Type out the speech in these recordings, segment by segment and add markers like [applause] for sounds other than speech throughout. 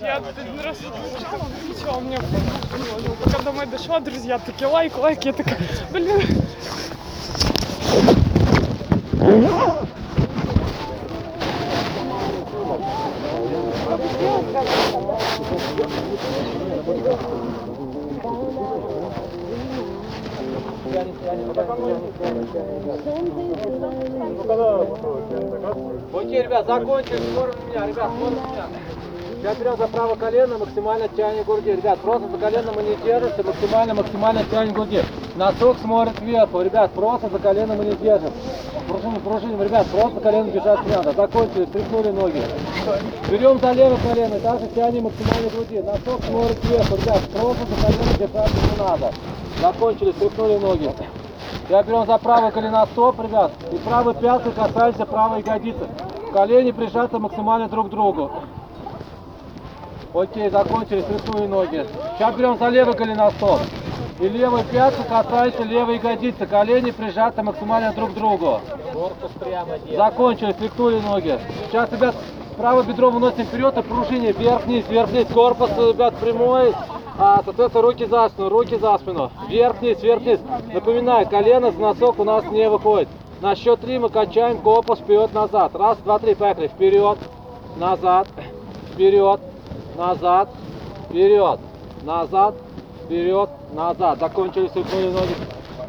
Я один раз кричала, кричала, мне. Пока домой дошла, друзья такие лайк, лайк, я такая, блин. Окей, ребят, закончили, скоро меня, ребят, скоро меня. Сейчас берем за правое колено, максимально тянем груди. Ребят, просто за колено мы не держимся, максимально, максимально тянем груди. Носок смотрит вверху, ребят, просто за колено мы не держим. Пружиним, пружиним, ребят, просто колено бежать не надо. Закончили, стряхнули ноги. Берем за левое колено, также тянем максимально груди. Носок смотрит вверху, ребят, просто за колено держаться не надо. Закончили, стряхнули ноги. Я берем за правое колено стоп, ребят, и правой пяткой касаемся правой ягодицы. Колени прижаты максимально друг к другу. Окей, закончили, срисуем ноги. Сейчас берем за левое колено стоп. И левой пяткой касаемся левой ягодицы. Колени прижаты максимально друг к другу. Корпус прямо. Закончили, стряхнули ноги. Сейчас, ребят, правое бедро выносим вперед и пружине. Вверх-вниз, вверх-вниз. Корпус, ребят, прямой. А, соответственно, руки за спину, руки за спину. Вверх-вниз, вверх-вниз. Напоминаю, колено с носок у нас не выходит. На счет три мы качаем корпус вперед-назад. Раз, два, три, поехали. Вперед, назад, вперед, назад, вперед, назад, вперед, назад. Закончили, стряхнули ноги.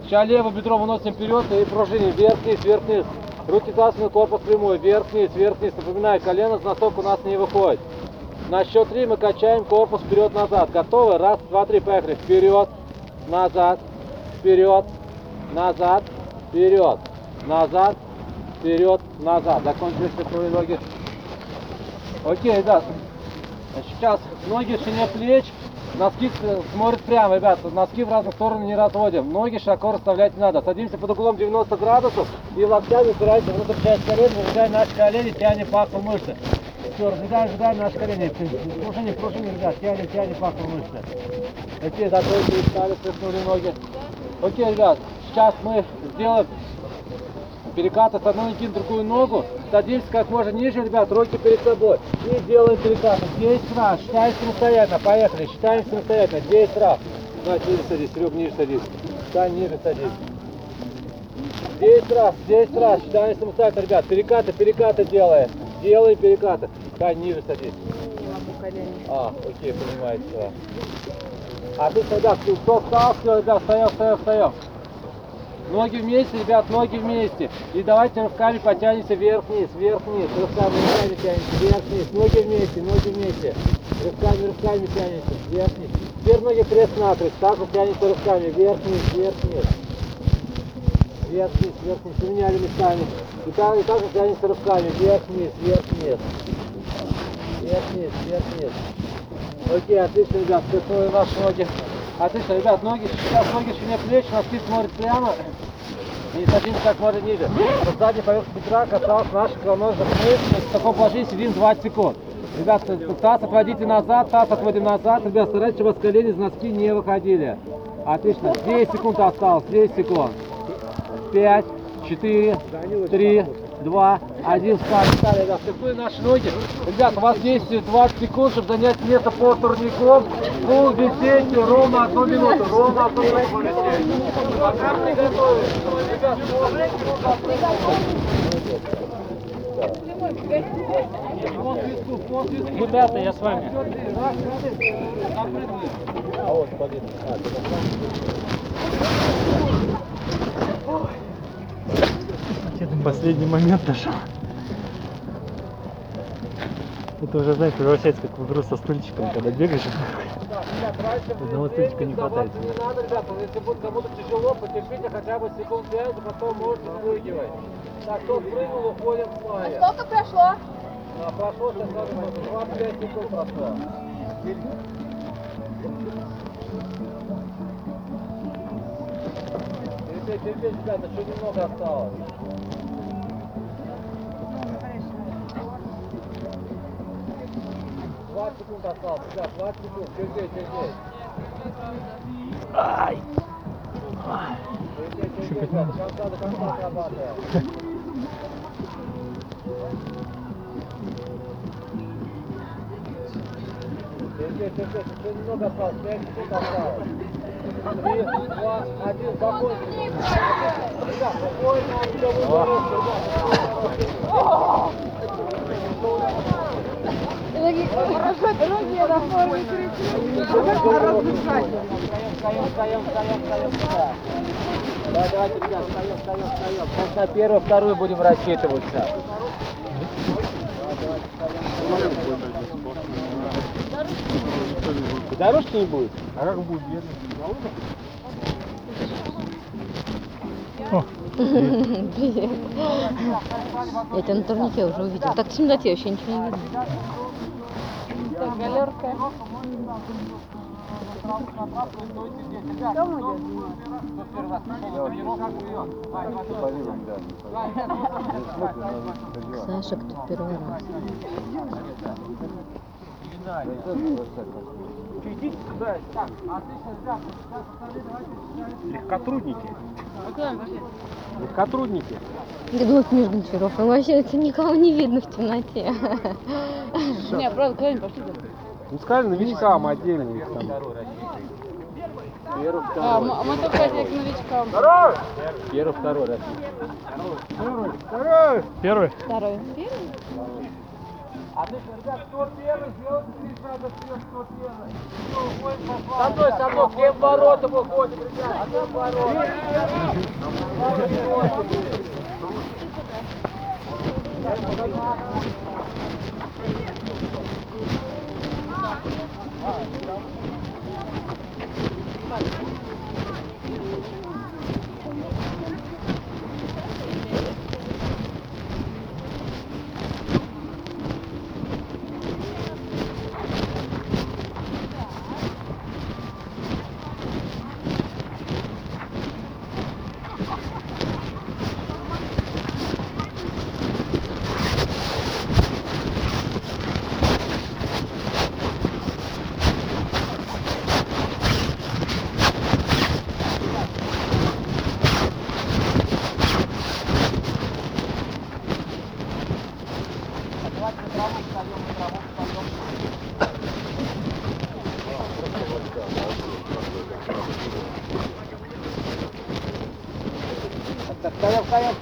Сейчас левое бедро выносим вперед и пружиним. Вверх-вниз, вверх-вниз. Руки за спину, корпус прямой. Вверх-вниз, вверх-вниз. Напоминаю, колено с носок у нас не выходит. На счет три мы качаем корпус вперед-назад. Готовы? Раз, два, три, поехали. Вперед, назад, вперед, назад, вперед, назад, вперед, назад. Закончили стряхнули ноги. Окей, ребят. Значит, Сейчас ноги шире плеч, носки смотрят прямо, ребят, носки в разные стороны не разводим, ноги широко расставлять не надо. Садимся под углом 90 градусов и локтями упираемся внутрь часть колен, выжигаем наши колени, тянем паху мышцы. Все, разжигаем, разжигаем наши колени. Пружини, пружини, ребят, тянем, тянем паху мышцы. Окей, закончили, встали, стряхнули ноги. Окей, ребят, сейчас мы сделаем перекаты с одной ноги на другую ногу. Садимся как можно ниже, ребят, руки перед собой. И делаем перекаты. 10 раз. Считаем самостоятельно. Поехали. Считаем самостоятельно. 10 раз. Давай ниже садись, Серег, ниже садись. Стань ниже садись. 10 раз, 10 раз. Считаем самостоятельно, ребят. Перекаты, перекаты делаем. Делаем перекаты. Стань ниже садись. А, окей, понимаете. всё. Отлично, ребят, кто встал, все, ребят, встаем, встаем, встаем. Ноги вместе, ребят, ноги вместе. И давайте рывками потянемся вверх-вниз, вверх-вниз. Рывками, рывками тянемся, вверх-вниз. Ноги вместе, ноги вместе. Рывками, рывками тянемся, вверх-вниз. Теперь ноги крест-накрест. Так вот тянемся рывками, вверх-вниз, вверх-вниз. Вверх-вниз, вверх-вниз. Поменяли местами. И так, и так же тянемся рывками, вверх-вниз, вверх-вниз. Вверх-вниз, вверх-вниз. Окей, отлично, ребят, стряхнули наши ноги. Отлично, ребят, ноги, сейчас ноги шире плеч, носки смотрят прямо. И садимся как можно ниже. Со задней поверхности бедра касался наших икроножных мышц. В таком положении сидим 20 секунд. Ребят, таз отводите назад, таз отводим назад. Ребят, старайтесь, чтобы у колени из носки не выходили. Отлично. 10 секунд осталось, 10 секунд. 5, 4, 3, 2, 1. Встали, встали, ребят. Стряхнули наши ноги. Ребят, у вас есть 20 секунд, чтобы занять место по турником. Пол висеть ровно одну минуту. Ровно одну минуту висеть. Пока мы готовы. Ребят. Ребята, я с вами. А вот, погоди. Последний момент дошел. Это уже, знаешь, превращается как в игру со стульчиком, когда бегаешь. Одного стульчика не хватает. Не надо, ребята, если будет кому-то тяжело, потерпите хотя бы секунд 5, а потом можете спрыгивать. Так, кто спрыгнул, уходим в славе. Сколько прошло? А, прошло сейчас надо 25 секунд прошло. Терпеть, терпеть, ребята, еще немного осталось. Двадцать секунд осталось, ребят, 20 секунд, терпеть, терпеть. Ай! Терпеть, терпеть, ребята, до конца, до конца отрабатываем. Терпеть, терпеть, еще немного осталось, пять секунд осталось. Три, два, один, закончили. Ребят, спокойно, все вы Встаем, встаем, встаем, встаем, встаем. Давай, давайте, ребят, встаем, встаем, встаем. Сейчас на первый, второй будем рассчитываться. Дорожки не будет? А как будет? Привет. Я тебя на турнике уже увидел. Так в темноте вообще ничего не видно. Галерка. Саша, кто первый раз. Легкотрудники. Легкотрудники. Я думаю, Миш Гончаров. Ну, вообще это никого не видно в темноте. Не, правда, куда-нибудь пошли. Ну сказали новичкам отдельно их там. Первый, А, второй. мы, мы только к новичкам. Первый, второй раз. Первый? Второй. кто первый, сделайте здесь надо всем, кто первый. Со мной, со мной, к тем воротам выходим, ребят, к тем воротам. Встаем, встаем,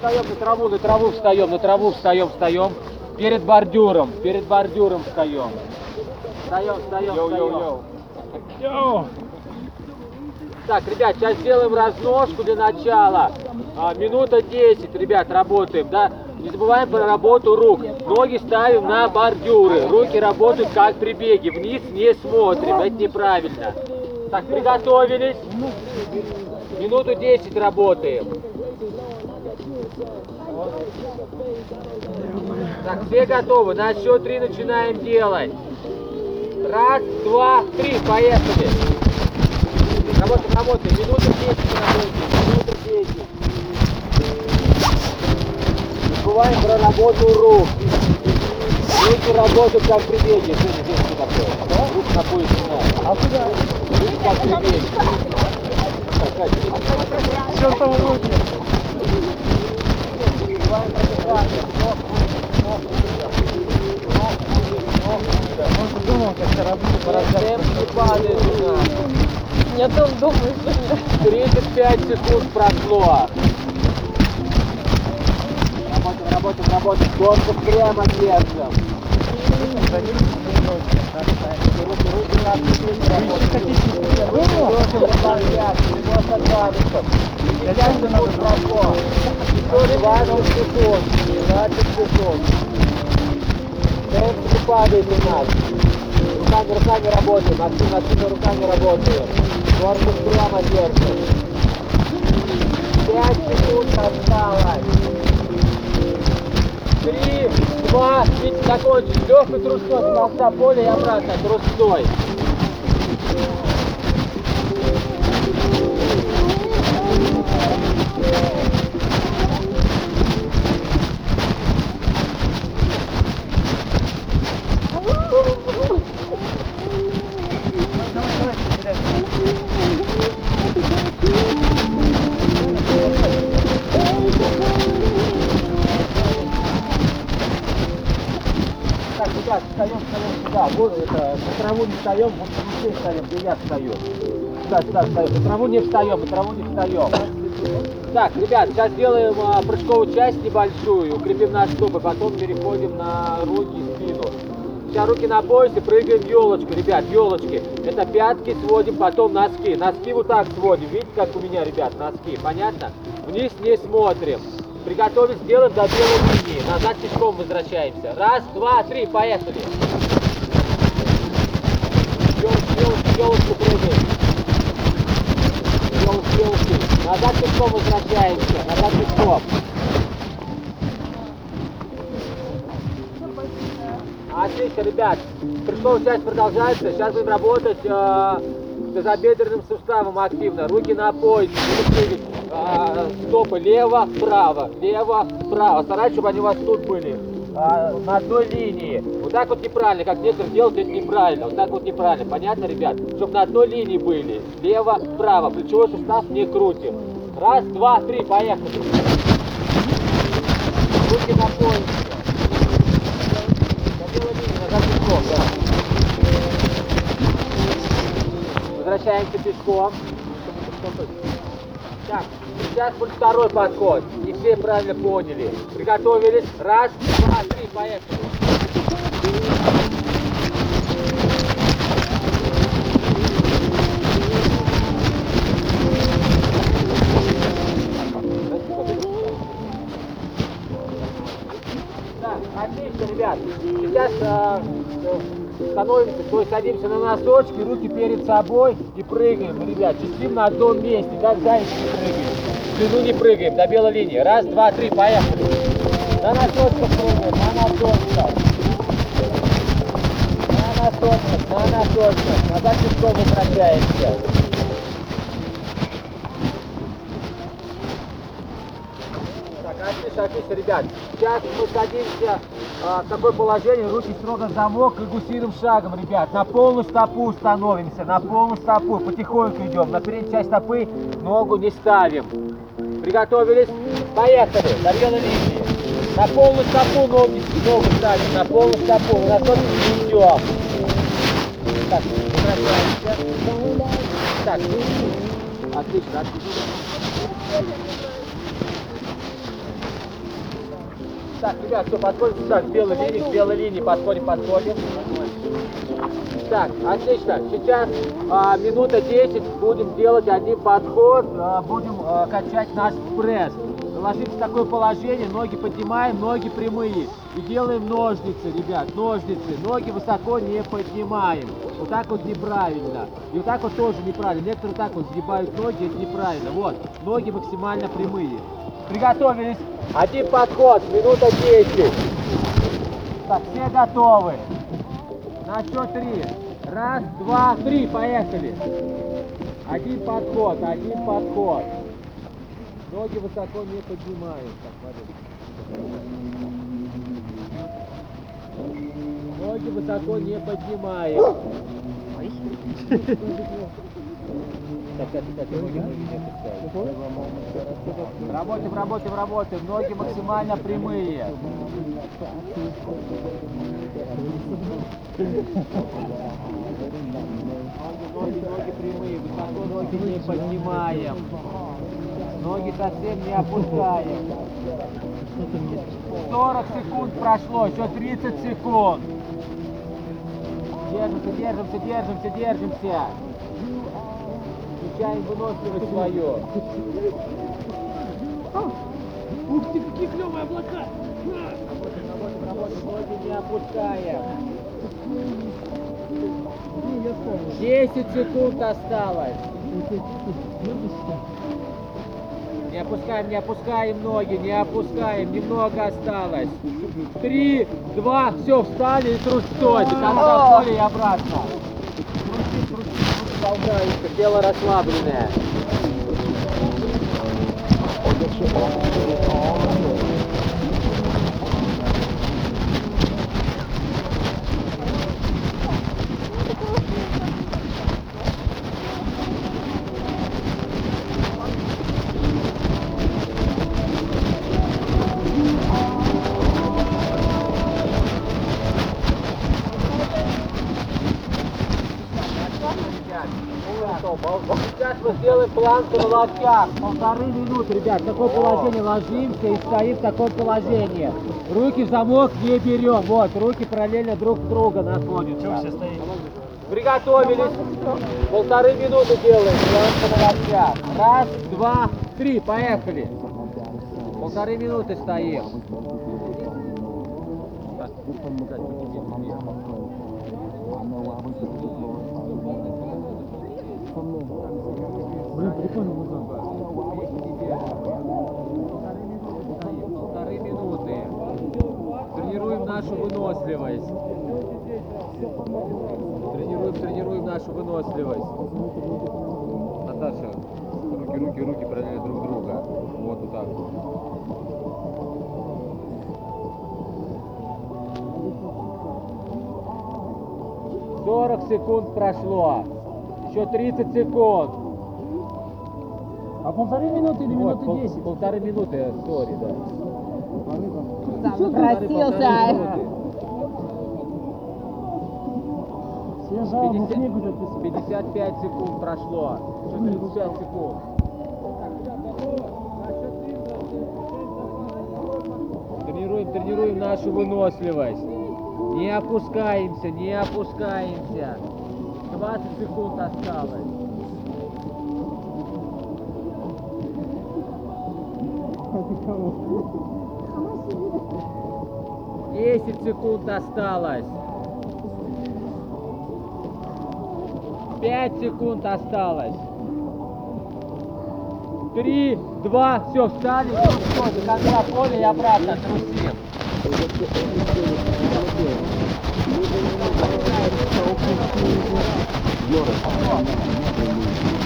встаем, на траву, на траву встаем, на траву встаем, встаем. Перед бордюром, перед бордюром встаем. Встаем, встаем, встаем. Йоу! Так, ребят, сейчас сделаем разножку для начала. А, минута 10, ребят, работаем, да? Не забываем про работу рук. Ноги ставим на бордюры. Руки работают как при беге. Вниз не смотрим, это неправильно. Так, приготовились. Минуту 10 работаем. Так, все готовы. На счет три начинаем делать. Раз, два, три. Поехали. Работаем, работаем. Минута 10 работаем. Минута 10. Не забываем про работу рук. Руки работают как при беге. Женя, Женя, что такое? Руки на пояс не. А куда? Руки как при беге. Так, Катя, Все там руки. Я там думаю, что 35 секунд прошло. Работаем, работаем, работаем. Корпус прямо держим. Темп падает у нас. Руками, руками работаем. Активно, активно руками работаем. Корпус прямо держим. Пять секунд осталось. Три, два, и закончить. Легкой трусцой поля и обратно трусцой. Встаем, встаем сюда. Вот, э, на траву не встаем, вот здесь встанем, где я стою. Сюда, сюда встаем. На траву не встаем, на траву не встаем. Так, ребят, сейчас делаем а, прыжковую часть небольшую, укрепим наши стопы, потом переходим на руки и спину. Сейчас руки на поясе, прыгаем елочку, ребят, елочки. Это пятки сводим, потом носки. Носки вот так сводим, видите, как у меня, ребят, носки, понятно? Вниз не смотрим. Приготовились, делаем до белой линии. Назад пешком возвращаемся. Раз, два, три, поехали. Елочку, елочку, прыгаем. Елочки, елочки. Назад пешком возвращаемся. Назад пешком. Отлично, ребят. Прыжковая часть продолжается. Сейчас будем работать э, тазобедренным суставом активно. Руки на поясе. Э, стопы лево, право, лево, право. Старайтесь, чтобы они у вас тут были. э, на одной линии. Вот так вот неправильно, как некоторые делают, это неправильно. Вот так вот неправильно. Понятно, ребят? Чтобы на одной линии были. Лево, право. Плечевой сустав не крутим. Раз, два, три, поехали. Руки на поясе. На белой линии, назад пешком, да. Возвращаемся пешком. Так, сейчас будет второй подход. Не все правильно поняли. Приготовились. Раз, два, три, поехали. Так, отлично, ребят. Сейчас э, становимся, то есть садимся на носочки, руки перед собой и прыгаем, ребят. Чистим на одном месте, как зайчики прыгаем. В длину не прыгаем, до белой линии. Раз, два, три, поехали. На носочках прыгаем, на носочках. На носочках, на носочках. Назад пешком возвращаемся. Отлично, ребят. Сейчас мы садимся а, в такое положение, руки строго в замок и гусиным шагом, ребят. На полную стопу становимся, на полную стопу. Потихоньку идем. На переднюю часть стопы ногу не ставим. Приготовились? Поехали. Белой линии. На полную стопу ноги, ногу ставим. На полную стопу. На носок не идем. Так. Так, отлично, отлично. Так, ребят, все, подходим сюда, к белой линии, к белой линии, подходим, подходим. Так, отлично. Сейчас а, минута 10 будем делать один подход, а, будем а, качать наш пресс. Ложимся в такое положение, ноги поднимаем, ноги прямые. И делаем ножницы, ребят, ножницы. Ноги высоко не поднимаем. Вот так вот неправильно. И вот так вот тоже неправильно. Некоторые так вот сгибают ноги, это неправильно. Вот, ноги максимально прямые. Приготовились. Один подход, минута 10. Так, все готовы. На счет три. Раз, два, три, поехали. Один подход, один подход. Ноги высоко не поднимаем. Так. Ноги высоко не поднимаем. [laughs] Работаем, работаем, работаем. Ноги максимально прямые. Ноги, ноги прямые. Высоко ноги не поднимаем. Ноги совсем не опускаем. 40 секунд прошло, еще 30 секунд. Держимся, держимся, держимся, держимся. Включаем выносливость свою. Ух ты, какие клевые облака! Работаем, работаем, работаем, ноги не опускаем. 10 секунд осталось. Не опускаем, не опускаем ноги, не опускаем, немного осталось. Три, два, все, встали и трусцой, там зашли и обратно. Болтаемся, тело расслабленное. Планку на локтях. Полторы минуты, ребят. В такое положение ложимся и стоим в таком положении. Руки в замок не берем. Вот, руки параллельно друг друга находятся. Все стоит. Приготовились. Полторы минуты делаем. Планка на локтях. Раз, два, три. Поехали. Полторы минуты стоим. Блин, прикольно музон. Полторы минуты. Тренируем нашу выносливость. Тренируем, тренируем нашу выносливость. Наташа, руки, руки, руки параллельно друг друга. Вот вот так. Сорок секунд прошло. Еще 30 секунд. А полторы минуты или минуты пол- 10? полторы минуты, сори, да. Напросился. Все жалобы 50 книгу записывают. 55 секунд прошло. Еще 35 секунд. Тренируем, тренируем нашу выносливость. Не опускаемся, не опускаемся. 20 секунд осталось. Десять секунд осталось. Пять секунд осталось. Три, два, все, встали, все, до конца поля и обратно трусим. 招聘司机需要的话请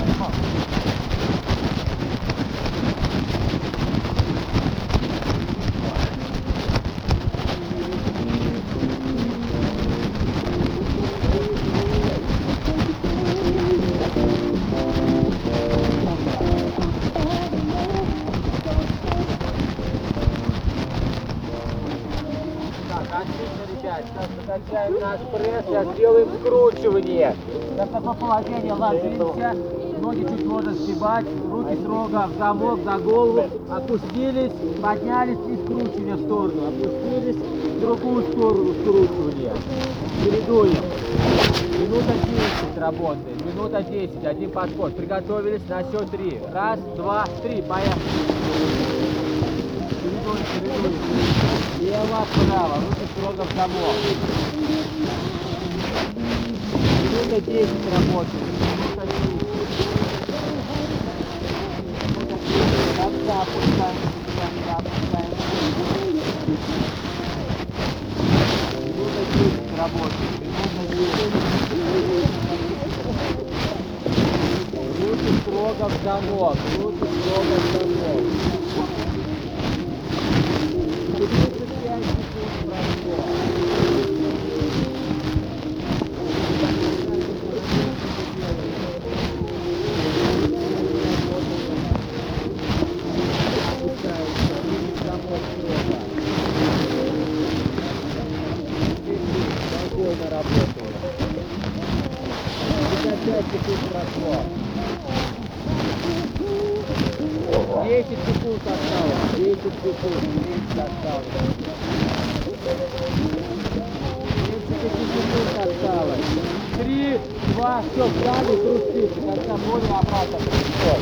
положение ложимся, ноги чуть можно сгибать, руки строго в замок, за голову, опустились, поднялись и скручивание в сторону, опустились, в другую сторону скручивание. Чередуем. Минута 10 работает, минута 10, один подход. Приготовились на счет 3. Раз, два, три, поехали. Чередуем, чередуем. Слева, вправо, руки строго в замок. Минута 10 работает. Минута 10. Минута 10. Конца опускаемся, конца опускаемся. Минута 10 работает. Минута 10. Руки строго в замок. Руки строго в замок. 35 секунд прошло. Спокойно работаем. 55 секунд прошло. 10 секунд осталось. 10 секунд. 10 осталось. 10 секунд осталось. 3, 2, все, встали, трусите. Поля и обратно. Всё.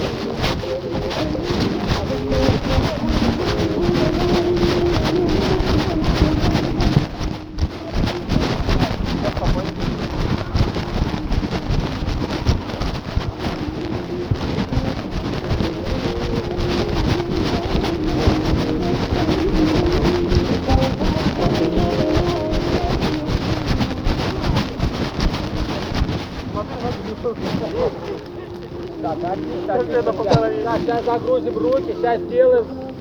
Сейчас загрузим руки, сейчас сделаем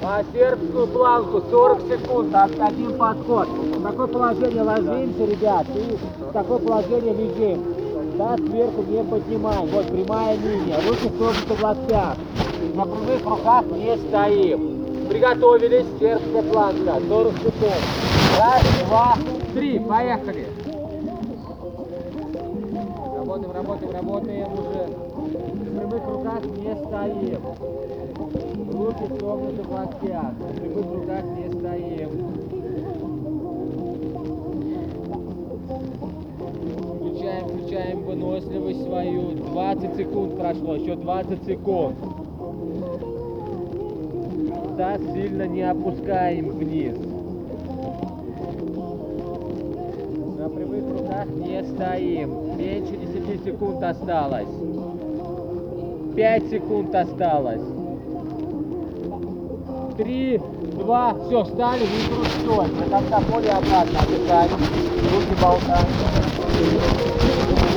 а, сербскую планку, 40 секунд, один подход. В такое положение ложимся, ребят, и в такое положение лежим. Да, сверху не поднимаем, вот прямая линия, руки сложены в локтях. На прямых руках не стоим. Приготовились, сербская планка, 40 секунд. Раз, два, три, поехали. Работаем, работаем, работаем уже. В прямых руках не стоим. Руки согнуты в локтях. В прямых руках не стоим. Включаем, включаем выносливость свою. 20 секунд прошло, еще 20 секунд. Таз сильно не опускаем вниз. На прямых руках не стоим. Меньше 10 секунд осталось. 5 секунд осталось. Три, два, все, встали, трустой. До конца поля обратно отдыхаем. Руки болтаем.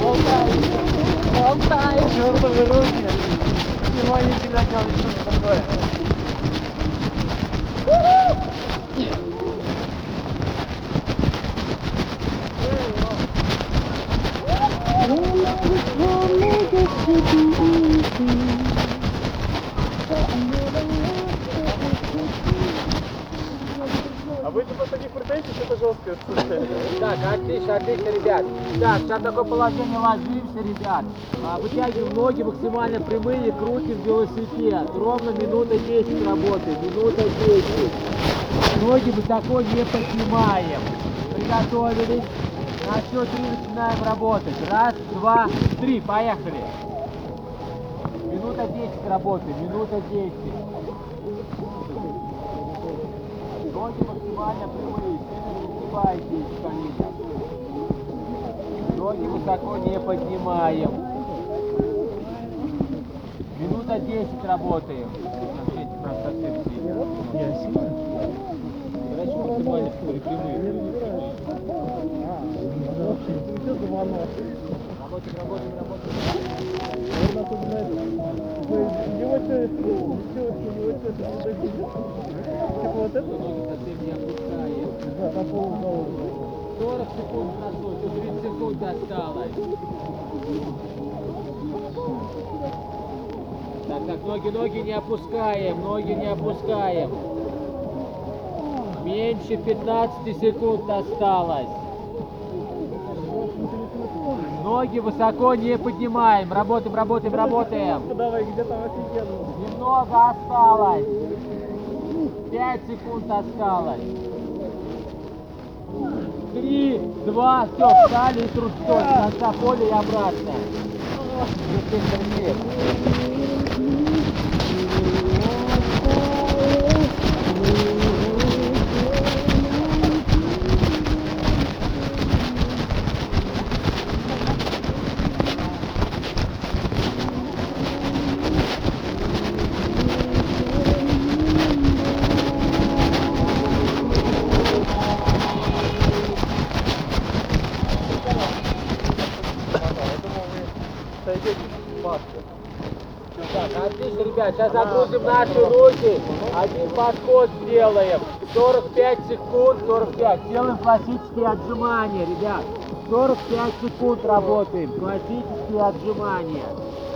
Болтаем. Болтаем. Чёртовы руки! Внимание всегда делать что-то такое. А вы типа таких претензий, что-то жесткое слушаете? Так, отлично, отлично, ребят. Так, сейчас такое положение ложимся, ребят. А, Вытягиваем ноги максимально прямые, крутим велосипед. Ровно минута 10 работаем, минута 10. Ноги высоко не поднимаем. Приготовились. На счет три начинаем работать. Раз, два, три, поехали. Минута 10 работаем, минута 10. Ноги максимально прямые, сильно не сгибайтесь в коленях. Ноги высоко не поднимаем. Минута 10 работаем. Я сильно? Короче, максимально прямые. Работаем, работаем, работаем. Типа вот это? Ноги совсем не опускаем. Да, по полу голову. 40 секунд прошло, еще 30 секунд осталось. Так, так, ноги, ноги не опускаем, ноги не опускаем. Меньше 15 секунд осталось. Ноги высоко не поднимаем. Работаем, работаем, работаем. Давай, где там офигенно. Немного осталось. 5 секунд осталось. Три, два, все, встали и трусцой. С конца поля и обратно. Если терпеть. Сойдете в маске. Так, отлично, ребят, сейчас загрузим наши руки. Один подход сделаем. 45 секунд, 45. Делаем классические отжимания, ребят. 45 секунд работаем. Классические отжимания.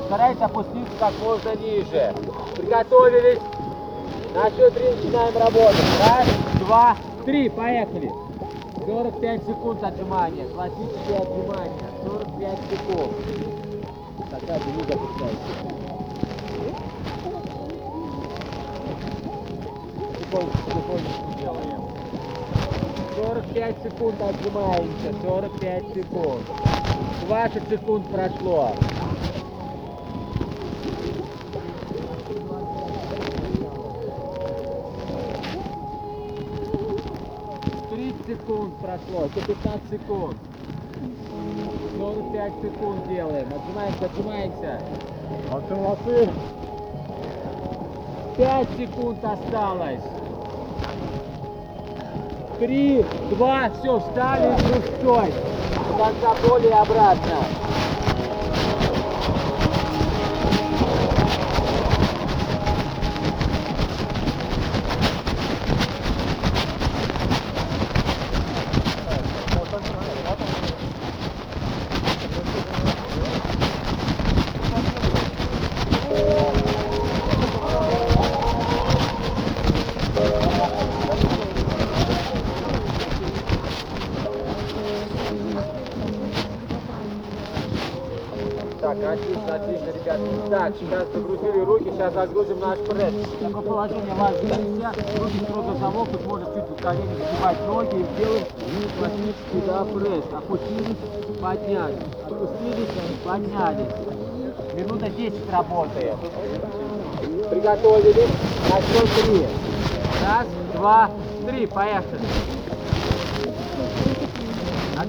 Старайтесь опуститься как можно ниже. Приготовились. На счет три начинаем работать. Раз, два, три. Поехали. 45 секунд отжимания. Классические отжимания. 45 секунд. Такая не запускается. Потихонечку, делаем. 45 секунд отжимаемся, 45 секунд. 20 секунд прошло. Секунд прошло, еще 15 секунд. 45 секунд делаем. Отжимаемся, отжимаемся. Молодцы, молодцы. 5 секунд осталось. Три, два, все, встали и трусцой. До конца поля и обратно. Отлично, ребят. Так, сейчас загрузили руки, сейчас загрузим наш пресс. Такое положение вас нельзя. Руки строго замок, тут можно чуть в колени загибать ноги и делаем классический да, пресс. Опустились, поднялись. Опустились, поднялись. Минута 10 работаем. Приготовились. На счет три. Раз, два, три. Поехали.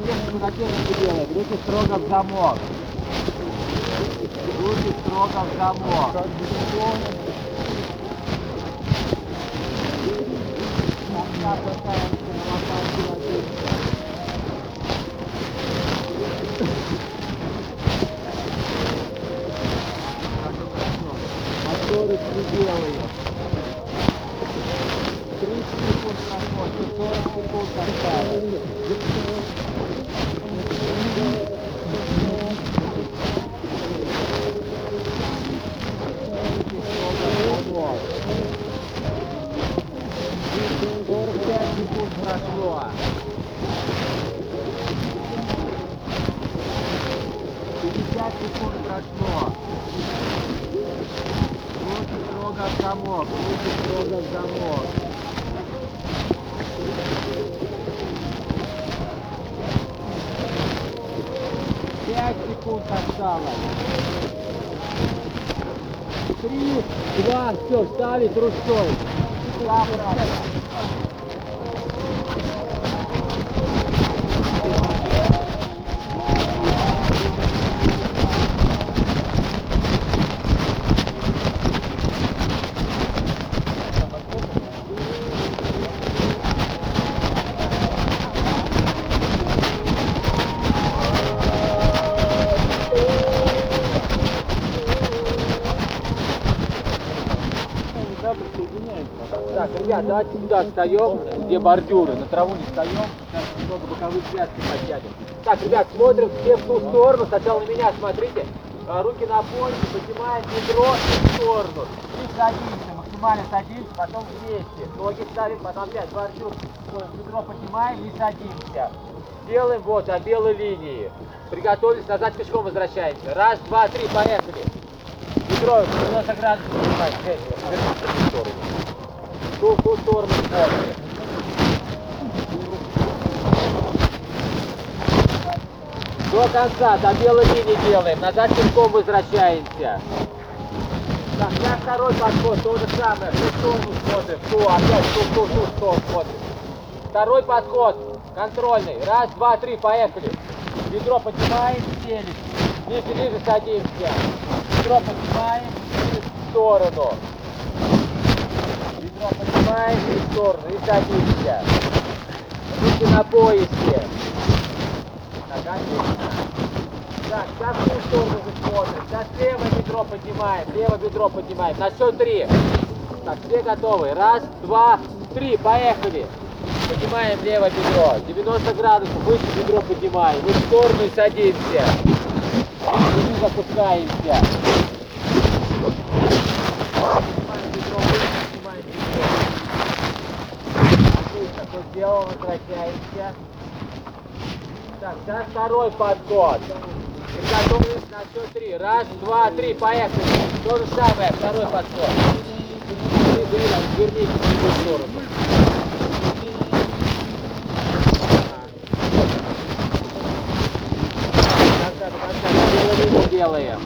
Технику, на технику делаем. Руки строго в замок. Руки строго в замок. Моторы делаем. 30 секунд прошло, 40 секунд осталось. Сорок пять секунд прошло. Пятьдесят секунд прошло. Руки строго в замок, в замок. Пять секунд осталось. Три, два, все, встали трусцой. Обратно. Давайте сюда встаем, где бордюры, на траву не встаем, сейчас немного боковые связки подтянем. Так, ребят, смотрим все в ту сторону, сначала на меня смотрите, А, руки на поясе, поднимаем бедро в сторону. И садимся, максимально садимся, потом вместе. Ноги ставим, потом опять бордюр, бедро поднимаем и садимся. Делаем вот до белой линии. Приготовились, назад пешком возвращаемся. Раз, два, три, поехали. Бедро 90 градусов поднимаем, в сторону ту, сторону смотрим. До конца, до белой линии делаем. Назад пешком возвращаемся. Так, сейчас второй подход, то же самое. В ту сторону смотрим. Ту, опять ту, ту, ту сторону смотрим. Второй подход, контрольный. Раз, два, три, поехали. Бедро поднимаем, сели. Ниже, ниже садимся. Бедро поднимаем в сторону. Поднимаем и в сторону, и садимся. Руки на поясе. Так, сейчас в ту сторону смотрим. Сейчас левое бедро поднимаем, левое бедро поднимаем. На счет три. Так, все готовы. Раз, два, три, поехали. Поднимаем левое бедро. 90 градусов, выше бедро поднимаем. Мы в сторону и садимся. Вниз опускаемся. Поднимаем бедро, выше поднимаем бедро. Отлично, все возвращаемся. Так, сейчас второй подход. Приготовились на счет три. Раз, два, три, поехали. То же самое, второй подход. Вернитесь в другую сторону. Линию делаем.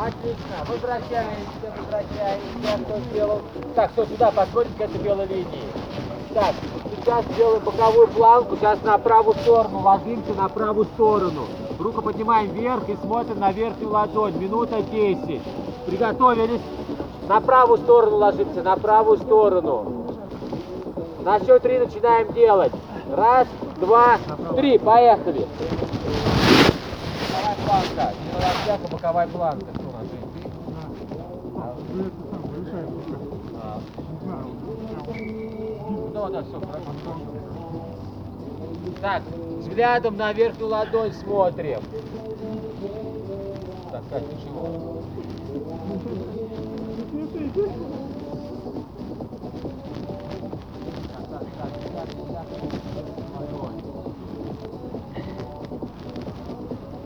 Отлично, возвращаемся, возвращаемся, кто сделал. Так, кто сюда подходит к этой белой линии. Так, сейчас делаем боковую планку, сейчас на правую сторону, ложимся на правую сторону. Руку поднимаем вверх и смотрим на верхнюю ладонь, минута 10. Приготовились. На правую сторону ложимся, на правую сторону. На счет три начинаем делать. Раз, два, три, поехали. Боковая планка, боковая планка. Что у нас, Жень, ты? А. Да, все, хорошо. Так, взглядом на верхнюю ладонь смотрим. Так, Кать, ты чего? Так, так, так, так, так, ладонь.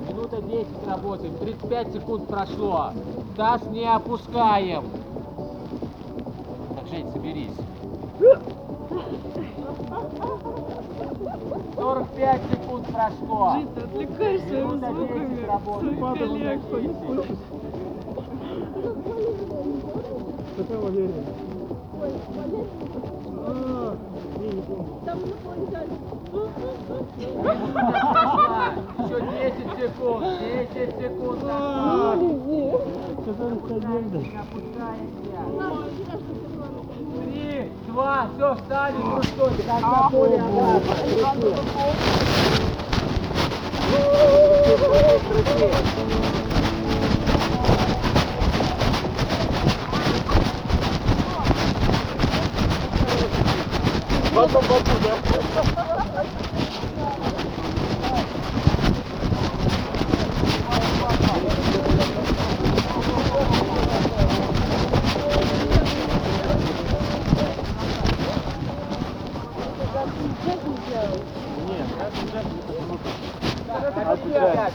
Минута 10 работаем. 35 секунд прошло. Таз не опускаем. Так, Жень, соберись. 45 секунд прошло. Жень, ты отвлекаешься Минута 10 работаем. своих коллег. Минута 10. Какая Валерия? А, не, не помню. Пошла. Еще 10 секунд. 10 секунд. с одеждой. Не опускаемся. Три, два, все, встали, кружком, как на поле обратно. Крути. Потом боку, да?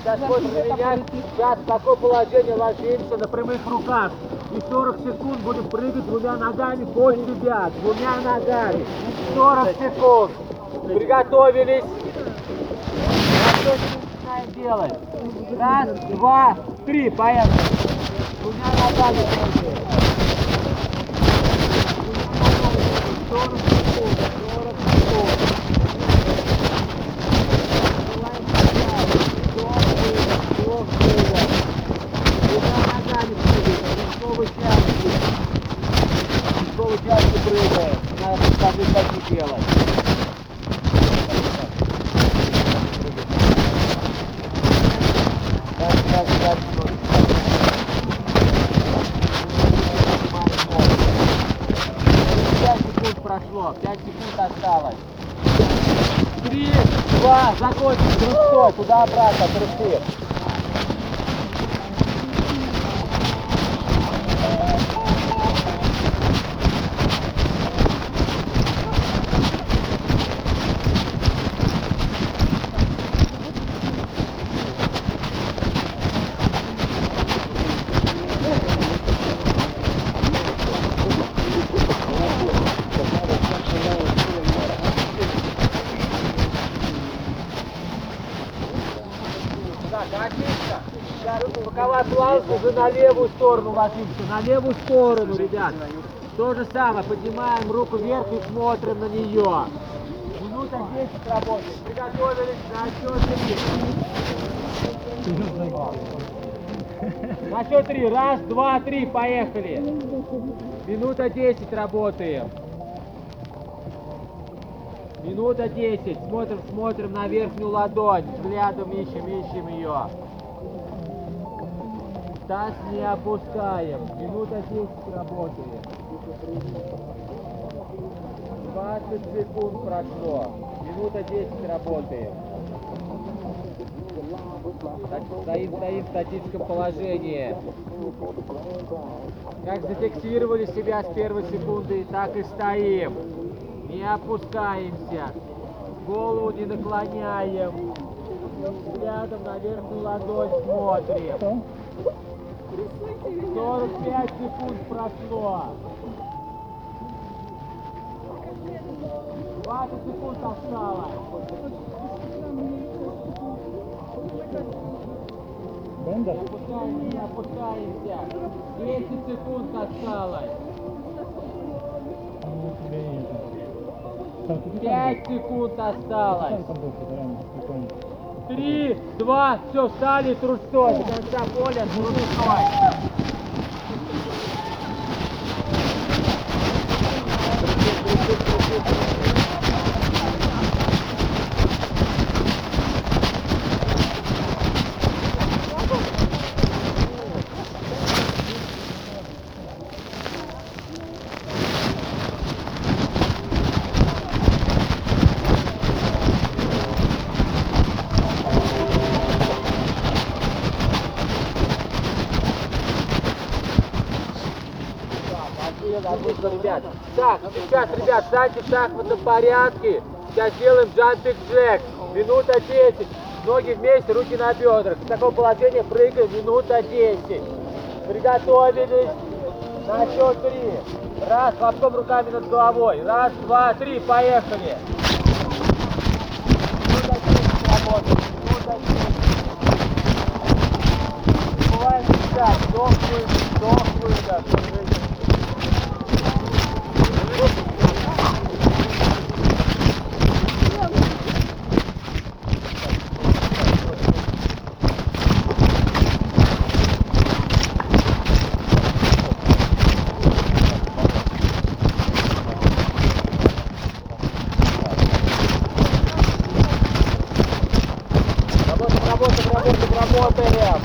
Сейчас менять. Сейчас в такое положение ложимся на прямых руках. И 40 секунд будем прыгать двумя ногами под себя. Двумя ногами. 40 секунд. Приготовились. Начинаем? Раз, два, три. Поехали. Двумя ногами прыгаем. 40 секунд. 40 секунд. делать. Так, так, так, вот. Пять секунд прошло, пять секунд осталось. Три, два, закончим, трусцой, туда-обратно, трусы. Так, отлично. Сейчас боковая планка уже на левую сторону ложимся. На левую сторону, ребят. То же самое. Поднимаем руку вверх и смотрим на нее. Минута 10 работаем. Приготовились на счет 3. На счет 3. Раз, два, три. Поехали. Минута 10 работаем. Минута 10. Смотрим, смотрим на верхнюю ладонь. Взглядом ищем, ищем ее. Таз не опускаем. Минута 10 работаем. 20 секунд прошло. Минута 10 работаем. Стоим, стоим в статическом положении. Как зафиксировали себя с первой секунды, так и стоим. Не опускаемся. Голову не наклоняем. Взглядом на верхнюю ладонь смотрим. 45 секунд прошло. 20 секунд осталось. Бендер? Не опускаемся, не опускаемся. 10 секунд осталось. Ну, у тебя и это. Там ты 5 секунд осталось. Три, два, все, встали трусцой. До конца поля трусцой. Отлично, отлично, ребят. Так, сейчас, ребят, встаньте в шахматном порядке. Сейчас делаем джампинг джек. Минута 10. Ноги вместе, руки на бедрах. В таком положении прыгаем минута 10. Приготовились. На счет три. Раз, хлопком руками над головой. Раз, два, три, поехали. Минута 10 работаем. Минута 10. Не забываем дышать. Вдох, выдох, вдох, выдох. Работаем, работаем, работаем, работаем.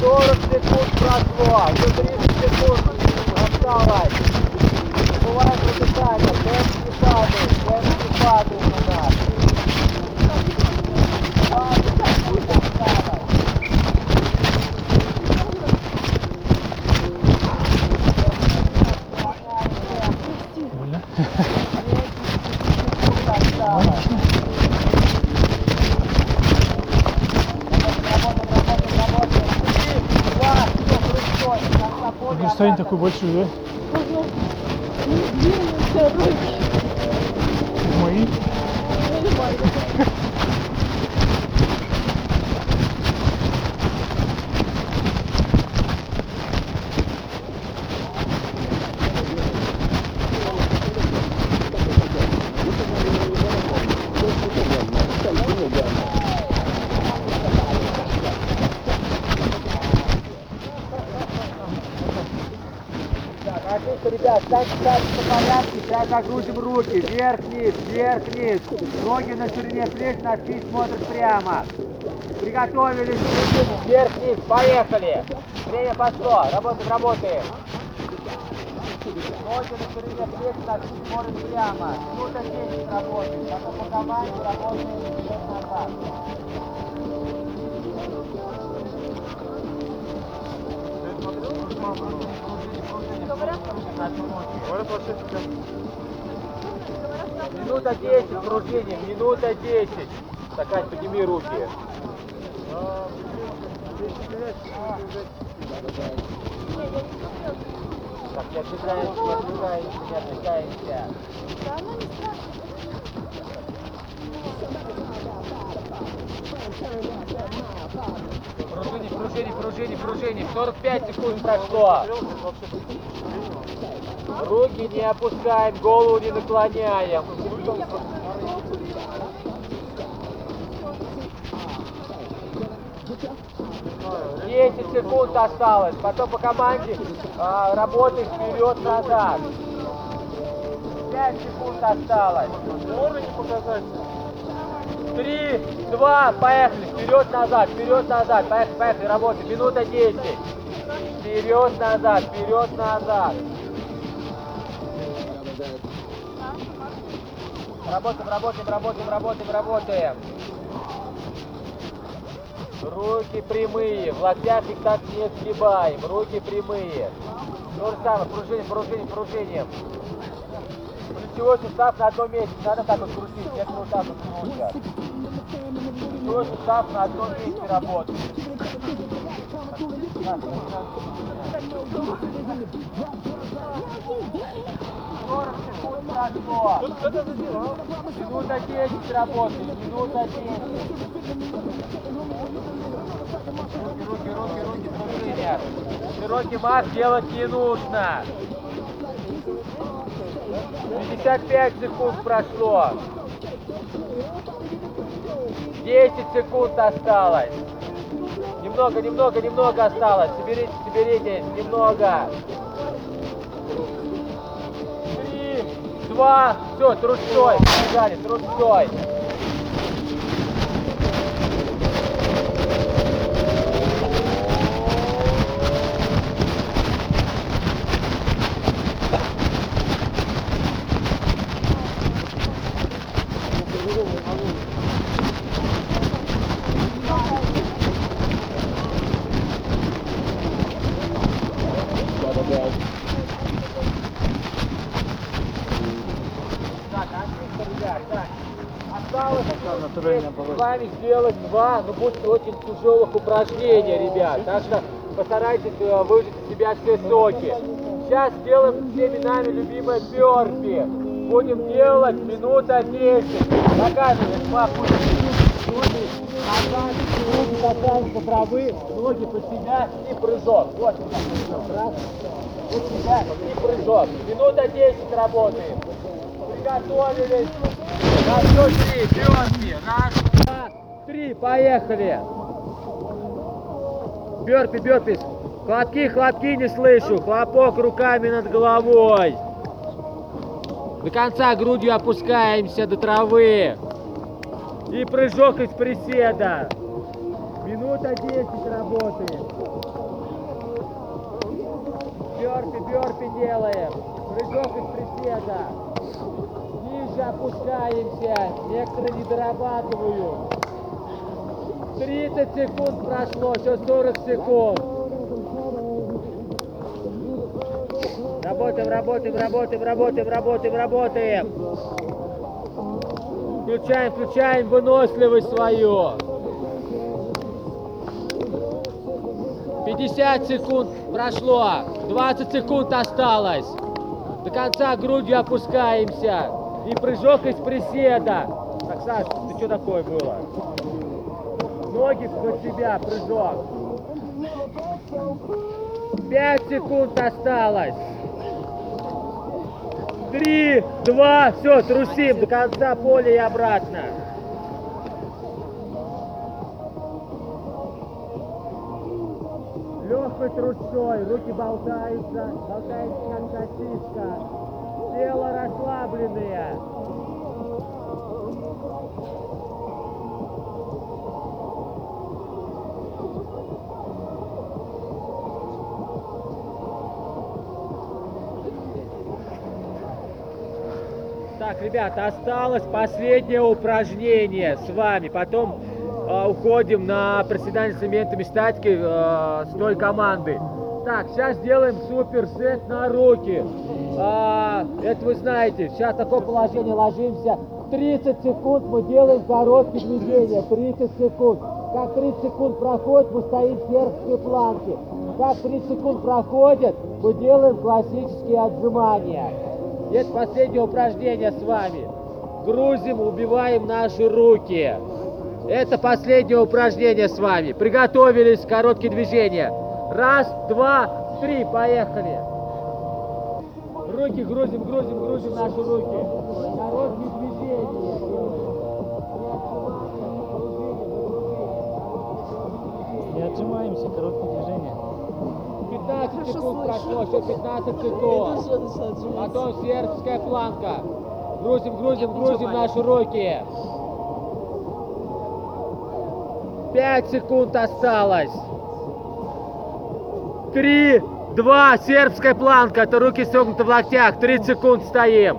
40 секунд прошло, еще 30 секунд осталось. Не забываем про дыхание, темп не падает, темп не падает у нас. 20 секунд осталось. Больно? 10 секунд осталось. Работаем, работаем, работаем. Три, два, все, крючком. Как на поле Ну что они атака. такой большой, да? Мои? Так, отлично, ребят, ставьте ставьте по порядку, сейчас загрузим руки, вверх-вниз, вверх-вниз, ноги на ширине плеч, носки смотрят прямо. Приготовились, вверх-вниз, поехали. Время пошло, работаем, работаем. Ноги на ширине плеч, носки смотрят прямо. Минута 10 работаем, потом по команде работаем вперед-назад. Минута 10 кружение, минута 10. Такая, подними руки. Так, не отвлекаемся, не отвлекаемся, не отвлекаемся. Пружини, пружини, пружини, пружини. 45 секунд прошло. Руки не опускаем, голову не наклоняем. Десять секунд осталось. Потом по команде а, работаем вперед-назад. Пять секунд осталось. Три, два, поехали. Вперед-назад, вперед-назад. Поехали, поехали, работаем. Минута десять. Вперед-назад, вперед-назад. Работаем, работаем, работаем, работаем, работаем. Руки прямые, в локтях их так не сгибаем. Руки прямые. То же самое, пружиним, пружиним, пружиним. Плечевой сустав на одном месте, надо так вот крутить, все вот так вот крутят. Плечевой сустав на одном месте работает. Сорок секунд прошло. Минута 10 работает, минута 10. Руки, руки, руки, руки, дружине. Широкий мах делать не нужно. 55 секунд прошло. 10 секунд осталось. Немного, немного, немного осталось. Соберите, соберитесь, немного. Два, все, трусцой, побежали, трусцой. Так, отлично, ребят, так. с вами сделать два, ну, будьте очень тяжелых упражнения, ребят. Так что постарайтесь э, выжать из себя все соки. Сейчас сделаем всеми нами любимое бёрпи. Будем делать минута 10. Показываем, папа. Ноги назад, ноги касаются травы, ноги под себя и прыжок. Вот. Раз, под себя и прыжок. Минута 10 работаем. Приготовились. На счет три, бёрпи. Раз, два, три, поехали. Бёрпи, бёрпи. Хлопки, хлопки не слышу. Хлопок руками над головой. До конца грудью опускаемся до травы. И прыжок из приседа. Минута 10 работаем. Бёрпи, бёрпи делаем. Прыжок из приседа. Ниже опускаемся. Некоторые не дорабатывают. 30 секунд прошло, еще 40 секунд. Работаем, работаем, работаем, работаем, работаем, работаем. Включаем, включаем выносливость свою. 50 секунд прошло, 20 секунд осталось. До конца грудью опускаемся. И прыжок из приседа. Так, Саш, ты что такое было? Ноги под себя, прыжок. 5 секунд осталось. Три, два, все, трусим до конца поля и обратно. Легкой трусой, руки болтаются, болтаются как. Тело расслабленное. Так, ребята, осталось последнее упражнение с вами. Потом э, уходим на приседание с элементами статики э, с той команды. Так, сейчас делаем суперсет на руки. А, это вы знаете. Сейчас такое положение ложимся. 30 секунд мы делаем короткие движения. 30 секунд. Как 30 секунд проходит, мы стоим в сербской планке. Как 30 секунд проходит, мы делаем классические отжимания. Это последнее упражнение с вами. Грузим, убиваем наши руки. Это последнее упражнение с вами. Приготовились, короткие движения. Раз, два, три, поехали. Руки грузим, грузим, грузим наши руки. Короткие движения. Не отжимаемся, короткие движения. 15 секунд прошло, еще 15 секунд. Потом сербская планка. Грузим, грузим, грузим наши руки. 5 секунд осталось. 3, 2, сербская планка. Это руки согнуты в локтях. 30 секунд стоим.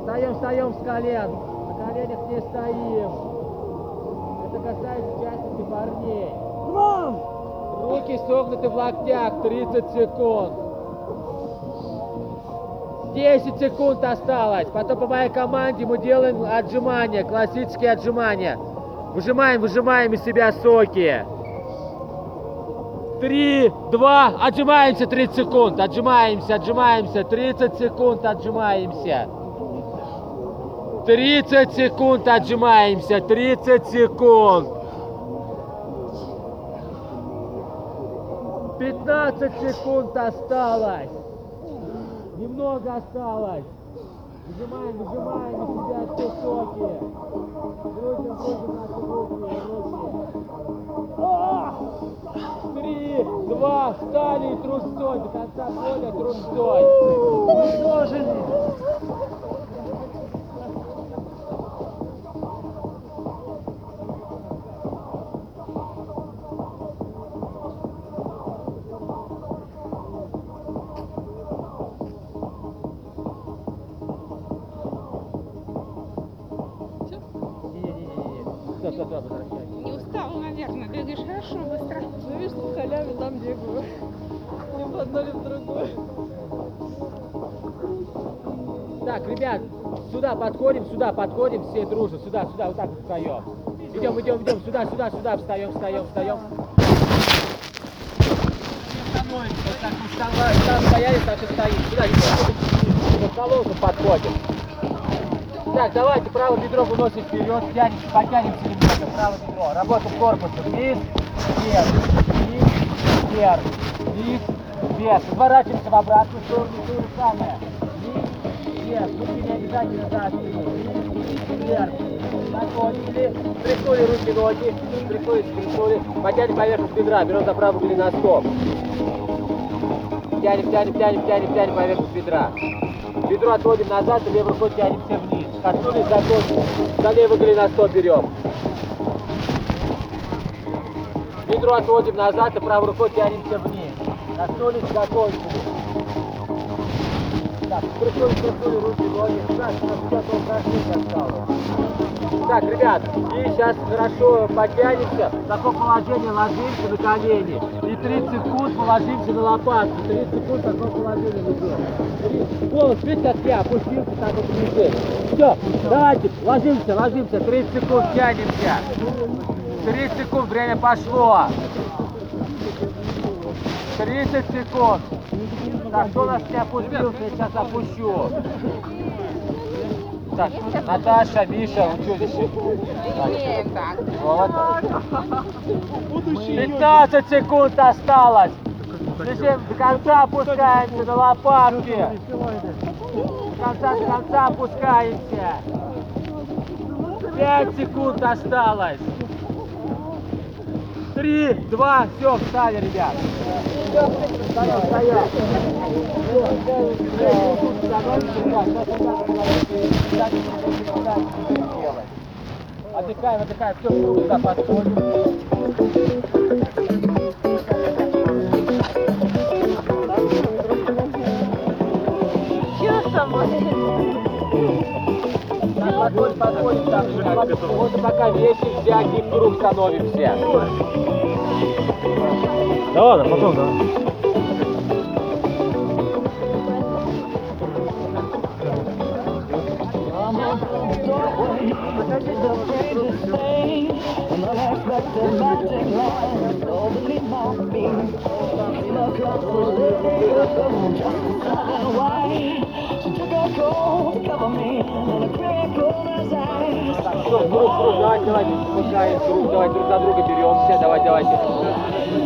Встаем, встаем с колен. На коленях не стоим. Это касается в частности парней. Руки согнуты в локтях, 30 секунд. 10 секунд осталось. Потом по моей команде мы делаем отжимания, классические отжимания. Выжимаем, выжимаем из себя соки. Три, два, отжимаемся 30 секунд, отжимаемся, отжимаемся, 30 секунд, отжимаемся. 30 секунд отжимаемся, 30 секунд. 15 секунд осталось. Немного осталось. Выжимаем, выжимаем из себя все соки. Грузим, грузим наши руки, руки. Три, два, встали и трусцой. До конца поля трусцой. Умножили. Ребят, сюда подходим, сюда подходим, все дружно, сюда, сюда, вот так встаем. Идем, идем, идем, сюда, сюда, сюда, встаем, встаем, встаем. Вот так мы встава- там стояли, так и стоим. Сюда, идем, по колонку подходим. Так, давайте правое бедро выносим вперед, тянемся, потянемся немного, правое бедро. Работаем корпусом, вниз, вверх, вниз, вверх, вниз, вверх. Разворачиваемся в обратную сторону, то же самое. Вверх, руки не обязательно за спину. Вниз, вверх. Закончили, стряхнули руки, ноги, стряхнули, стряхнули. Потянем поверхность бедра, берем за правую голеноскоп. Тянем, тянем, тянем, тянем, тянем поверхность бедра. Бедро отводим назад, и левой рукой тянемся вниз. Коснулись, закончили. За левый голеноскоп берем. Бедро отводим назад, и правой рукой тянемся вниз. Коснулись, закончили. Так, стряхнули, стряхнули руки, ноги. Так, у нас сейчас осталось. Так, ребят, и сейчас хорошо подтянемся. В таком положении ложимся на колени. И 30 секунд положимся на лопатки. 30 секунд в таком положении лежим. Голос, видите, как я опустился, так вот лежит. Все, давайте, ложимся, ложимся. 30 секунд тянемся. 30 секунд, время пошло. 30 секунд. Так, кто нас не опустился, я сейчас опущу. Так, Наташа, Миша, что здесь? Вот. 15 секунд осталось. Лежим, до конца опускаемся на лопатки. До конца, до конца опускаемся. 5 секунд осталось. Три, два, все, встали, ребят. Стоять, стоять. Отдыхаем, отдыхаем, все, сюда подходим. Так, подходим, подходим, так, вот пока весим, всякий в круг становимся. Да ладно, потом, да. Все, в круг, в круг, давайте, давайте, спускаем в круг, давайте друг за друга беремся, давай, давайте.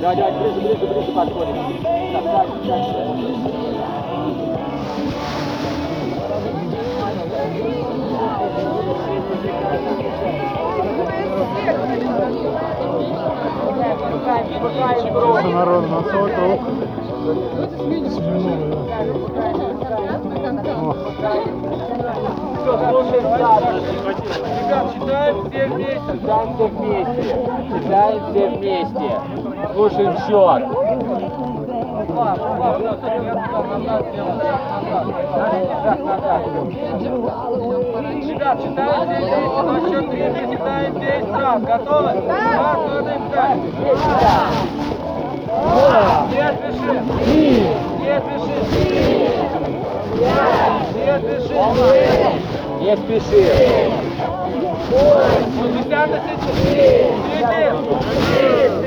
Давай, давай, ближе, ближе, ближе подходим. Так, дальше, дальше. Все народ на свой читаем все вместе. Читаем все вместе. Читаем все вместе. Слушаем счет. Ребят, читаем все вместе. На счет три мы читаем весь раз. Готовы? Раз, два, три, Не спешим. Не спешим. Не спеши! Не спеши! Десятый сидит!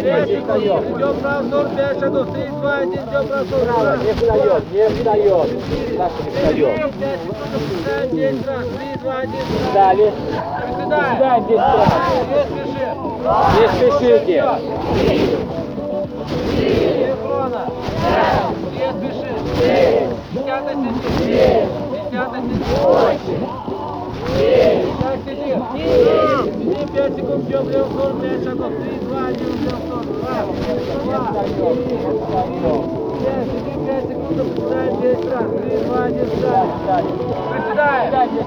Третий! Идем право, 45 шагов, 3, 2, 1, идем право, Не встает, не встает! Саша, не встает! 5 секунд, приседаем 10 раз, 3, 2, 1, Дали! Приседаем 10 раз! Не спеши! Не спешите! Не спеши! Десятый сидит! Десятый сидит! Так, сидим! Сидим 5 секунд, ждем в левую сторону, 5 шагов, 3, 2, 1, в левую сторону, раз, два, Пять, сидим 5 секунд, приседаем 10 раз, 3, 2, 1, встали! Приседаем! Не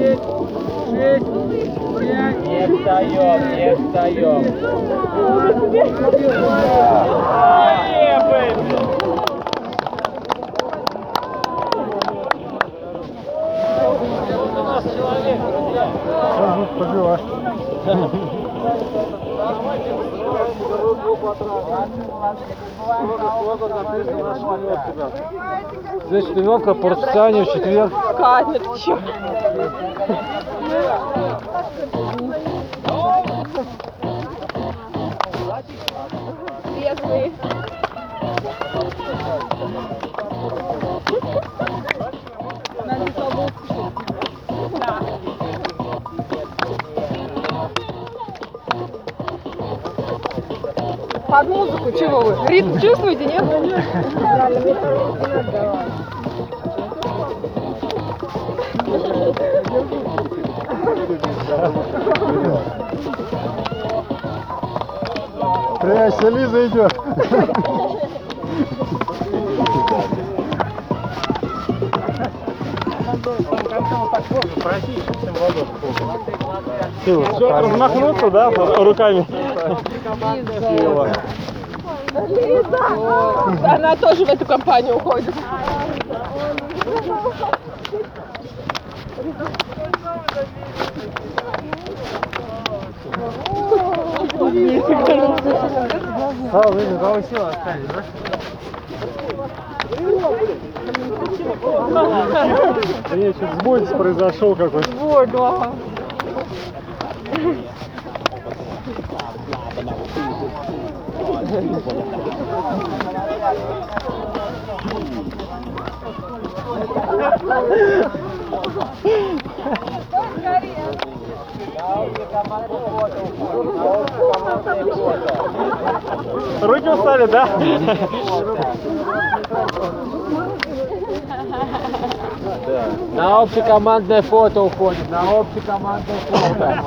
девять, шесть, пять. Не встаем, не встаем. Сейчас будет пожила. Здесь тренировка, Портсане в четверг. Катит, черт. Музыку чего вы? Ритм чувствуете, нет? Прячься, Лиза идет. Все, размахнуться, да, руками. Она тоже в эту компанию уходит. А, вы не сила остались, да? Нет, что-то сбой произошел какой-то. Ой, да. Руки устали, да? На общекомандное фото уходит, на общекомандное фото.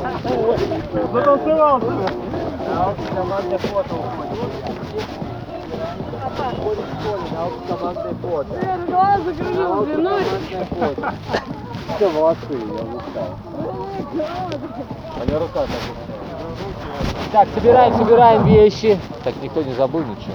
Затанцевал общекомандное фото уходит. На общекомандное фото. Глаз закружил, длиной. Все, молодцы, я устал. А не рука так Так, собираем, собираем вещи. Так, никто не забыл ничего.